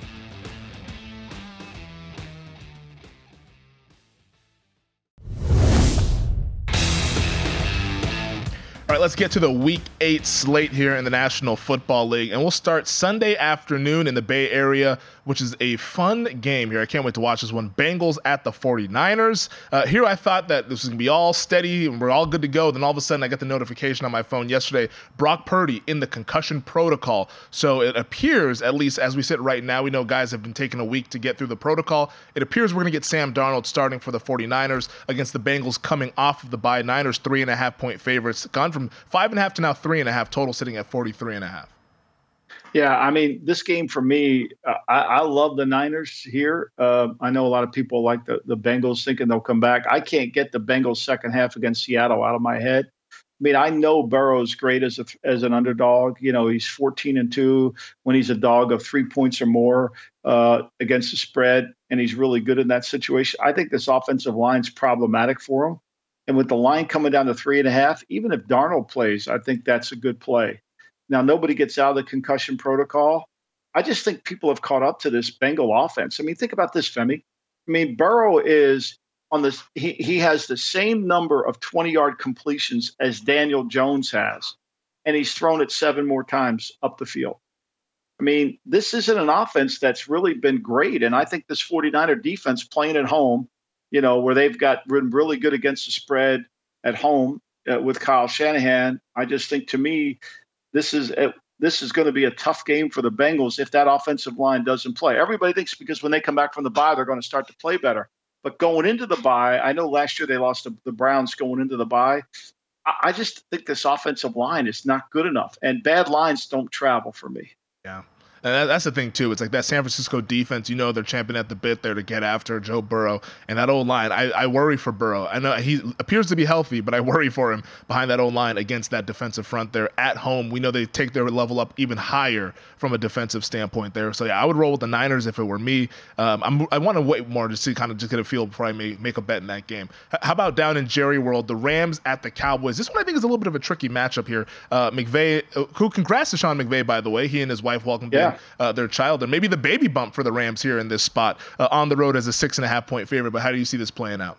Right, let's get to the week eight slate here in the National Football League. And we'll start Sunday afternoon in the Bay Area which is a fun game here. I can't wait to watch this one. Bengals at the 49ers. Uh, here I thought that this was going to be all steady and we're all good to go. Then all of a sudden I got the notification on my phone yesterday Brock Purdy in the concussion protocol. So it appears, at least as we sit right now, we know guys have been taking a week to get through the protocol. It appears we're going to get Sam Darnold starting for the 49ers against the Bengals coming off of the bye. Niners three and a half point favorites, gone from five and a half to now three and a half total, sitting at 43 and a half. Yeah, I mean, this game for me, uh, I, I, love the Niners here. Uh, I know a lot of people like the, the Bengals thinking they'll come back. I can't get the Bengals second half against Seattle out of my head. I mean, I know Burrow's great as a, as an underdog. You know, he's 14 and two when he's a dog of three points or more uh, against the spread, and he's really good in that situation. I think this offensive line's problematic for him. And with the line coming down to three and a half, even if Darnold plays, I think that's a good play. Now, nobody gets out of the concussion protocol. I just think people have caught up to this Bengal offense. I mean, think about this, Femi. I mean, Burrow is on this, he, he has the same number of 20 yard completions as Daniel Jones has, and he's thrown it seven more times up the field. I mean, this isn't an offense that's really been great. And I think this 49er defense playing at home, you know, where they've got been really good against the spread at home uh, with Kyle Shanahan, I just think to me, this is a, this is going to be a tough game for the Bengals if that offensive line doesn't play. Everybody thinks because when they come back from the bye, they're going to start to play better. But going into the bye, I know last year they lost to the Browns going into the bye. I just think this offensive line is not good enough, and bad lines don't travel for me. Yeah. And that's the thing too. It's like that San Francisco defense. You know they're champing at the bit there to get after Joe Burrow and that old line. I, I worry for Burrow. I know he appears to be healthy, but I worry for him behind that old line against that defensive front there at home. We know they take their level up even higher from a defensive standpoint there. So yeah, I would roll with the Niners if it were me. Um, I'm, i want to wait more to see kind of just get a feel before I may make a bet in that game. H- how about down in Jerry World, the Rams at the Cowboys? This one I think is a little bit of a tricky matchup here. Uh, McVay, uh, who congrats to Sean McVay by the way. He and his wife welcomed yeah. Uh, their child child, and maybe the baby bump for the Rams here in this spot uh, on the road as a six and a half point favorite. But how do you see this playing out?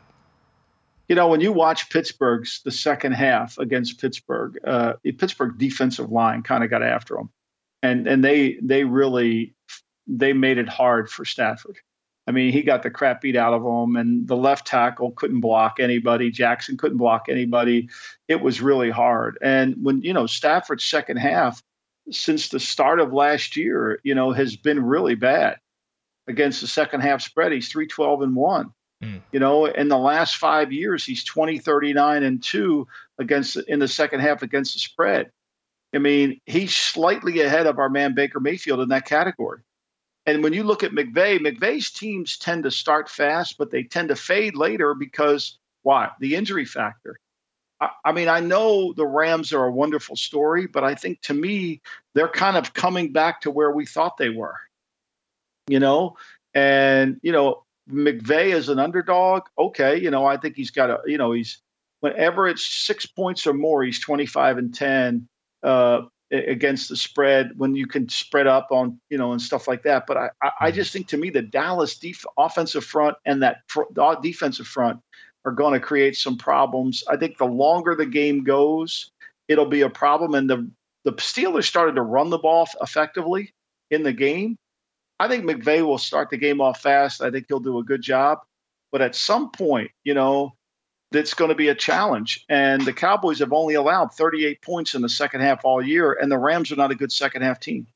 You know, when you watch Pittsburgh's the second half against Pittsburgh, uh, the Pittsburgh defensive line kind of got after them, and and they they really they made it hard for Stafford. I mean, he got the crap beat out of him, and the left tackle couldn't block anybody. Jackson couldn't block anybody. It was really hard. And when you know Stafford's second half, since the start of last year, you know, has been really bad against the second half spread. He's 312 and 1. Mm. You know, in the last 5 years he's 20 39 and 2 against in the second half against the spread. I mean, he's slightly ahead of our man Baker Mayfield in that category. And when you look at McVay, McVay's teams tend to start fast, but they tend to fade later because why? The injury factor. I, mean, I know the Rams are a wonderful story, but I think to me, they're kind of coming back to where we thought they were. You know, and you know, McVay is an underdog. Okay, you know, I think he's got a, you know, he's whenever it's six points or more, he's 25 and 10 uh, against the spread when you can spread up on, you know, and stuff like that. But I, I, mm-hmm. just think to me, the Dallas def- offensive front and that fr- defensive front are going to create some problems. I think the longer the game goes, it'll be a problem. And the the Steelers started to run the ball effectively in the game. I think McVay will start the game off fast. I think he'll do a good job. But at some point, you know, that's going to be a challenge. And the Cowboys have only allowed 38 points in the second half all year, and the Rams are not a good second half team.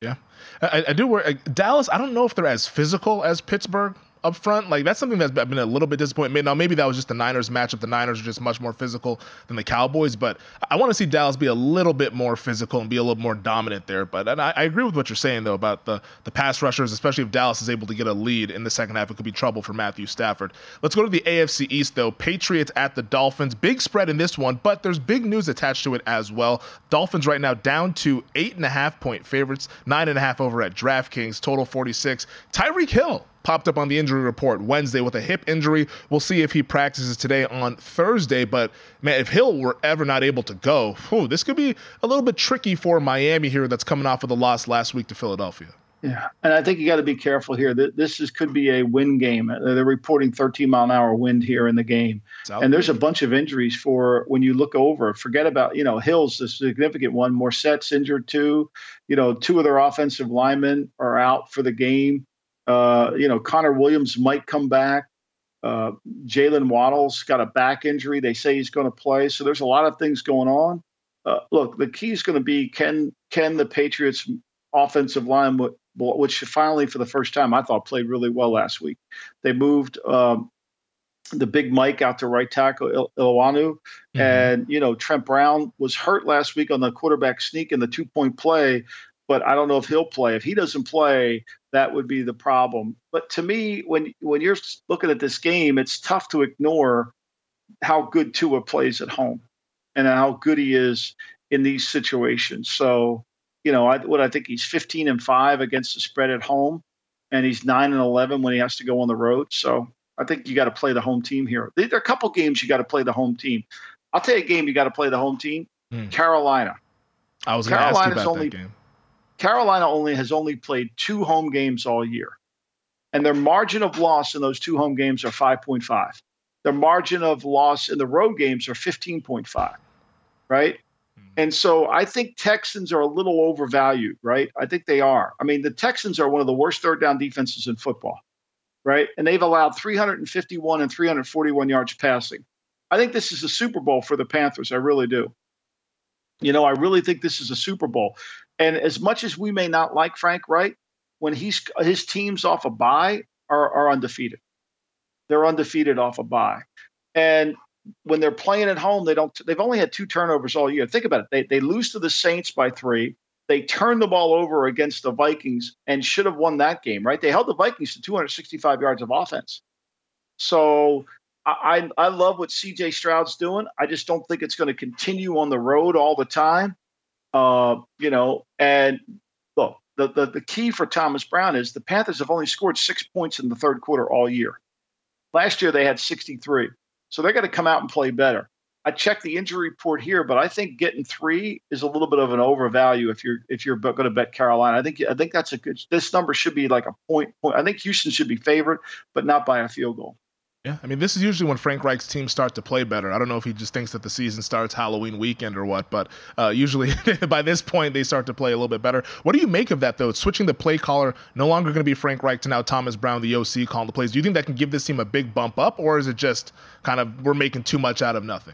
Yeah, I, I do worry. Uh, Dallas, I don't know if they're as physical as Pittsburgh up front. Like that's something that's been a little bit disappointing. Now maybe that was just the Niners matchup. The Niners are just much more physical than the Cowboys, but I want to see Dallas be a little bit more physical and be a little more dominant there. But and I, I, agree with what you're saying though about the the pass rushers, especially if Dallas is able to get a lead in the second half, it could be trouble for Matthew Stafford. Let's go to the AFC East though. Patriots at the Dolphins. Big spread in this one, but there's big news attached to it as well. Dolphins right now down to eight and a half point favorites, nine and a half over at DraftKings, total 46. Tyreek Hill popped up on the injury report Wednesday with a hip injury. We'll see if he practices today on Thursday. But man, if Hill were ever not able to go, whew, this could be a little bit tricky for Miami here. That's coming off of the loss last week to Philadelphia. Yeah, and I think you got to be careful here. This is could be a wind game. Uh, they're reporting 13 mile an hour wind here in the game, and there's a bunch of injuries for when you look over. Forget about you know Hills, the significant one. Mostert's injured too. You know, two of their offensive linemen are out for the game. Uh, you know, Connor Williams might come back. Uh, Jaylen Waddle's got a back injury. They say he's going to play. So there's a lot of things going on. Uh, look, the key is going to be can can the Patriots offensive line which finally, for the first time, I thought played really well last week. They moved um, the big Mike out to right tackle Il- Eluemunor, mm-hmm. and you know Trent Brown was hurt last week on the quarterback sneak and the two point play, but I don't know if he'll play. If he doesn't play, that would be the problem. But to me, when when you're looking at this game, it's tough to ignore how good Tua plays at home and how good he is in these situations. So you know, I, what I think he's 15 and five against the spread at home, and he's nine and 11 when he has to go on the road. So I think you got to play the home team here. There are a couple games you got to play the home team. I'll tell you a game you got to play the home team. Hmm. Carolina. I was going to ask you about only, that game. Carolina only has only played two home games all year, and their margin of loss in those two home games are 5.5. Their margin of loss in the road games are 15.5. Right? Hmm. And so I think Texans are a little overvalued, right? I think they are. I mean, the Texans are one of the worst third down defenses in football, right? And they've allowed 351 and 341 yards passing. I think this is a Super Bowl for the Panthers. I really do. You know, I really think this is a Super Bowl. And as much as we may not like Frank Reich, when he's his teams off a bye are, are undefeated. They're undefeated off a bye. And when they're playing at home, they don't. They've only had two turnovers all year. Think about it. They they lose to the Saints by three. They turned the ball over against the Vikings and should have won that game. Right? They held the Vikings to 265 yards of offense. So I I love what C.J. Stroud's doing. I just don't think it's going to continue on the road all the time. Uh, you know, and look, the, the the key for Thomas Brown is the Panthers have only scored six points in the third quarter all year. Last year they had 63. So they're going to come out and play better. I checked the injury report here, but I think getting three is a little bit of an overvalue if you're if you're going to bet Carolina. I think I think that's a good. This number should be like a point. point. I think Houston should be favored, but not by a field goal. Yeah, I mean, this is usually when Frank Reich's teams start to play better. I don't know if he just thinks that the season starts Halloween weekend or what, but uh, usually by this point they start to play a little bit better. What do you make of that, though? Switching the play caller, no longer going to be Frank Reich to now Thomas Brown, the OC, calling the plays. Do you think that can give this team a big bump up, or is it just kind of we're making too much out of nothing?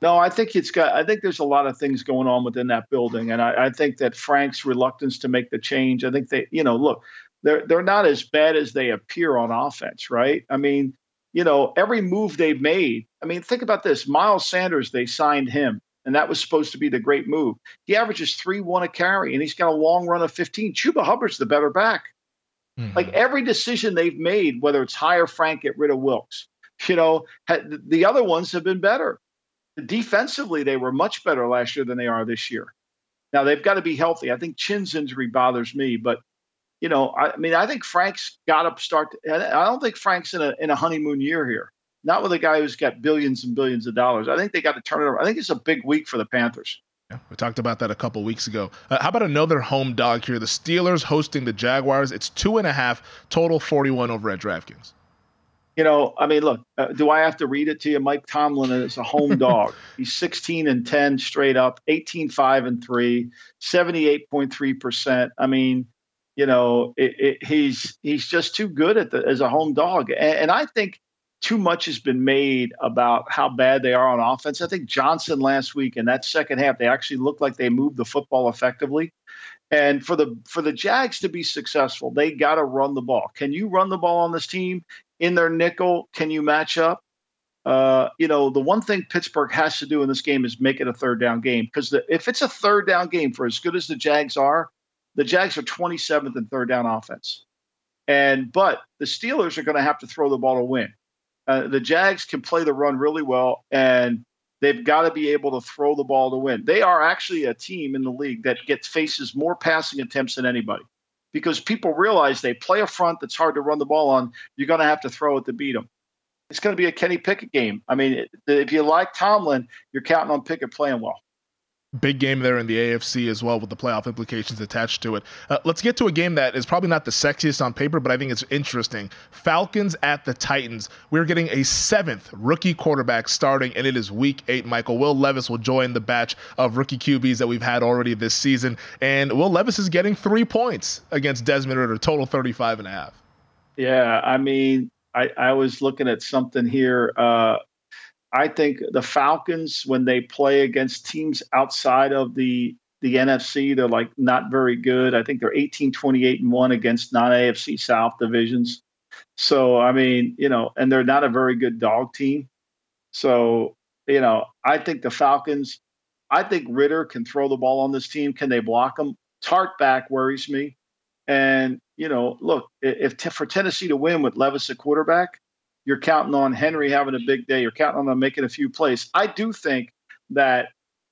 No, I think it's got. I think there's a lot of things going on within that building, and I, I think that Frank's reluctance to make the change. I think they, you know, look, they're they're not as bad as they appear on offense, right? I mean, you know, every move they've made. I mean, think about this Miles Sanders, they signed him, and that was supposed to be the great move. He averages 3 1 a carry, and he's got a long run of 15. Chuba Hubbard's the better back. Mm-hmm. Like every decision they've made, whether it's hire Frank, get rid of Wilks, you know, the other ones have been better. Defensively, they were much better last year than they are this year. Now they've got to be healthy. I think Chinn's injury bothers me, but you know, I, I mean, I think Frank's got to start. I don't think Frank's in a in a honeymoon year here. Not with a guy who's got billions and billions of dollars. I think they got to turn it around. I think it's a big week for the Panthers. Yeah, we talked about that a couple weeks ago. Uh, how about another home dog here? The Steelers hosting the Jaguars. It's two and a half total, forty-one over at DraftKings. You know, I mean, look, uh, do I have to read it to you? Mike Tomlin is a home dog. He's 16 and 10 straight up, 18 5 and 3, 78.3%. I mean, you know, it, it, he's he's just too good at the, as a home dog, and, and, I think too much has been made about how bad they are on offense. I think Johnson last week in that second half, they actually looked like they moved the football effectively. And for the for the Jags to be successful, they got to run the ball. Can you run the ball on this team in their nickel? Can you match up? Uh, you know, the one thing Pittsburgh has to do in this game is make it a third down game because if it's a third down game, for as good as the Jags are, the Jags are 27th in third down offense. And but the Steelers are going to have to throw the ball to win. Uh, the Jags can play the run really well, and they've got to be able to throw the ball to win. They are actually a team in the league that gets faces more passing attempts than anybody. because people realize they play a front that's hard to run the ball on. You're going to have to throw it to beat them. It's going to be a Kenny Pickett game. I mean, if you like Tomlin, you're counting on Pickett playing well. Big game there in the AFC as well with the playoff implications attached to it. Uh, let's get to a game that is probably not the sexiest on paper, but I think it's interesting. Falcons at the Titans. We're getting a seventh rookie quarterback starting, and it is week eight. Michael Will Levis will join the batch of rookie QBs that we've had already this season. And Will Levis is getting three points against Desmond Ridder, total 35 and a half. Yeah, I mean, I, I was looking at something here. Uh, I think the Falcons, when they play against teams outside of the the NFC, they're like not very good. I think they're 18, 28, and one against non AFC South divisions. So, I mean, you know, and they're not a very good dog team. So, you know, I think the Falcons, I think Ridder can throw the ball on this team. Can they block him? Tart back worries me. And, you know, look, if, for Tennessee to win with Levis at quarterback, you're counting on Henry having a big day. You're counting on him making a few plays. I do think that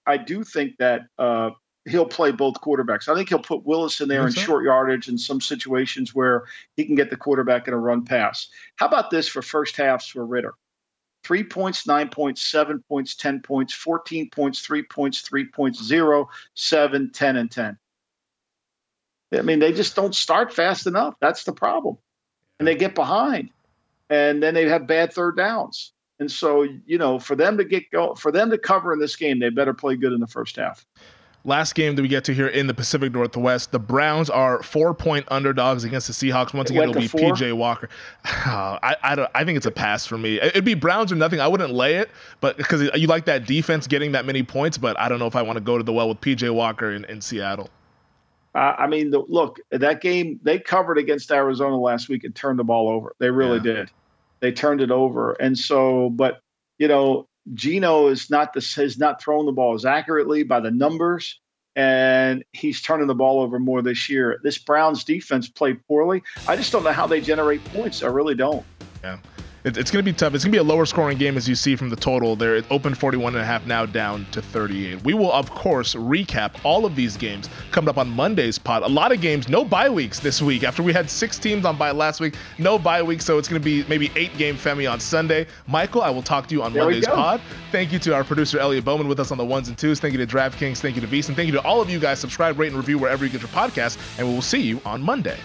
I do think that uh, he'll play both quarterbacks. I think he'll put Willis in there in short yardage in some situations where he can get the quarterback in a run pass. How about this for first halves for Ridder? Three points, nine points, seven points, 10 points, 14 points, three points, three points, zero, seven, 10, and 10. I mean, they just don't start fast enough. That's the problem. And they get behind and then they have bad third downs. And so, you know, for them to get go, for them to cover in this game, they better play good in the first half. Last game that we get to here in the Pacific Northwest, the Browns are four point underdogs against the Seahawks. Once again, it'll be four? PJ Walker. I, I, don't, I think it's a pass for me. It'd be Browns or nothing. I wouldn't lay it, but because you like that defense getting that many points, but I don't know if I want to go to the well with PJ Walker in, in Seattle. Uh, I mean, the, look, that game they covered against Arizona last week and turned the ball over. They really yeah. did they turned it over. And so, but you know, Geno is not this has not thrown the ball as accurately by the numbers, and he's turning the ball over more this year. This Browns defense played poorly. I just don't know how they generate points. I really don't. Yeah it, it's going to be tough. It's going to be a lower scoring game as you see from the total. There, it opened 41 and a half, now down to 38. We will, of course, recap all of these games coming up on Monday's pod. A lot of games, no bye weeks this week. After we had six teams on bye last week, no bye week, so it's going to be maybe eight game Femi on Sunday. Michael, I will talk to you on there Monday's pod. Thank you to our producer Elliot Bowman with us on the ones and twos. Thank you to DraftKings. Thank you to VSiN. Thank you to all of you guys. Subscribe, rate, and review wherever you get your podcast, and we will see you on Monday.